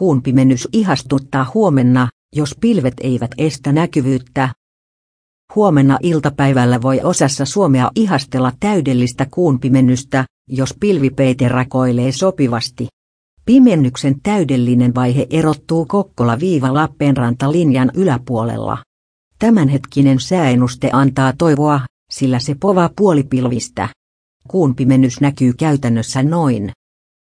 kuunpimennys ihastuttaa huomenna, jos pilvet eivät estä näkyvyyttä. Huomenna iltapäivällä voi osassa Suomea ihastella täydellistä kuunpimennystä, jos pilvipeite rakoilee sopivasti. Pimennyksen täydellinen vaihe erottuu Kokkola-Lappeenranta-linjan yläpuolella. Tämänhetkinen sääennuste antaa toivoa, sillä se povaa puolipilvistä. Kuun pimennys näkyy käytännössä noin.